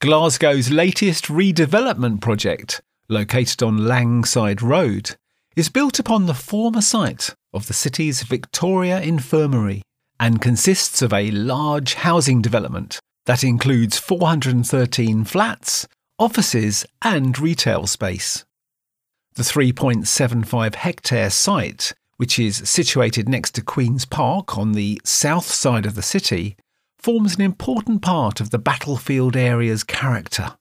Glasgow's latest redevelopment project, located on Langside Road, is built upon the former site of the city's Victoria Infirmary and consists of a large housing development that includes 413 flats, offices, and retail space. The 3.75 hectare site, which is situated next to Queen's Park on the south side of the city, forms an important part of the battlefield area's character,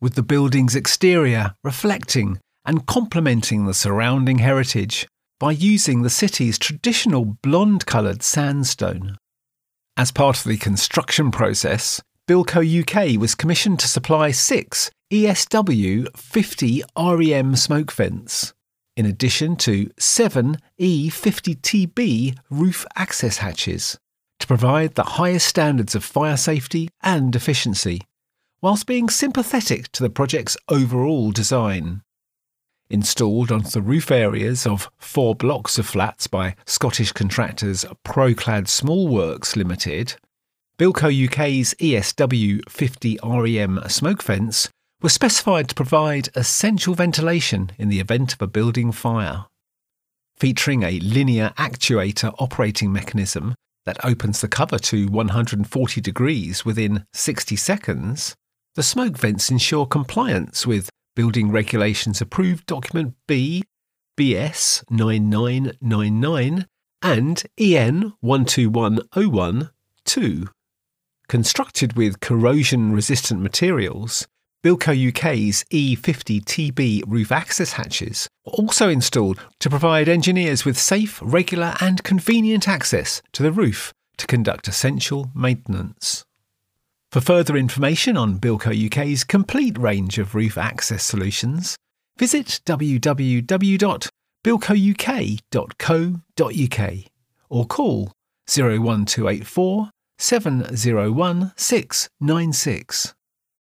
with the building's exterior reflecting and complementing the surrounding heritage by using the city's traditional blonde coloured sandstone. As part of the construction process, Bilco UK was commissioned to supply six ESW 50 REM smoke vents, in addition to seven E50TB roof access hatches, to provide the highest standards of fire safety and efficiency, whilst being sympathetic to the project's overall design installed onto the roof areas of four blocks of flats by Scottish contractors Proclad Small Works Limited, Bilco UK's ESW 50 REM smoke vents were specified to provide essential ventilation in the event of a building fire. Featuring a linear actuator operating mechanism that opens the cover to 140 degrees within 60 seconds, the smoke vents ensure compliance with Building Regulations Approved Document B, BS 9999, and EN 12101 2. Constructed with corrosion resistant materials, Bilco UK's E50TB roof access hatches were also installed to provide engineers with safe, regular, and convenient access to the roof to conduct essential maintenance. For further information on Bilco UK's complete range of roof access solutions, visit www.bilcouk.co.uk or call 01284 701 696.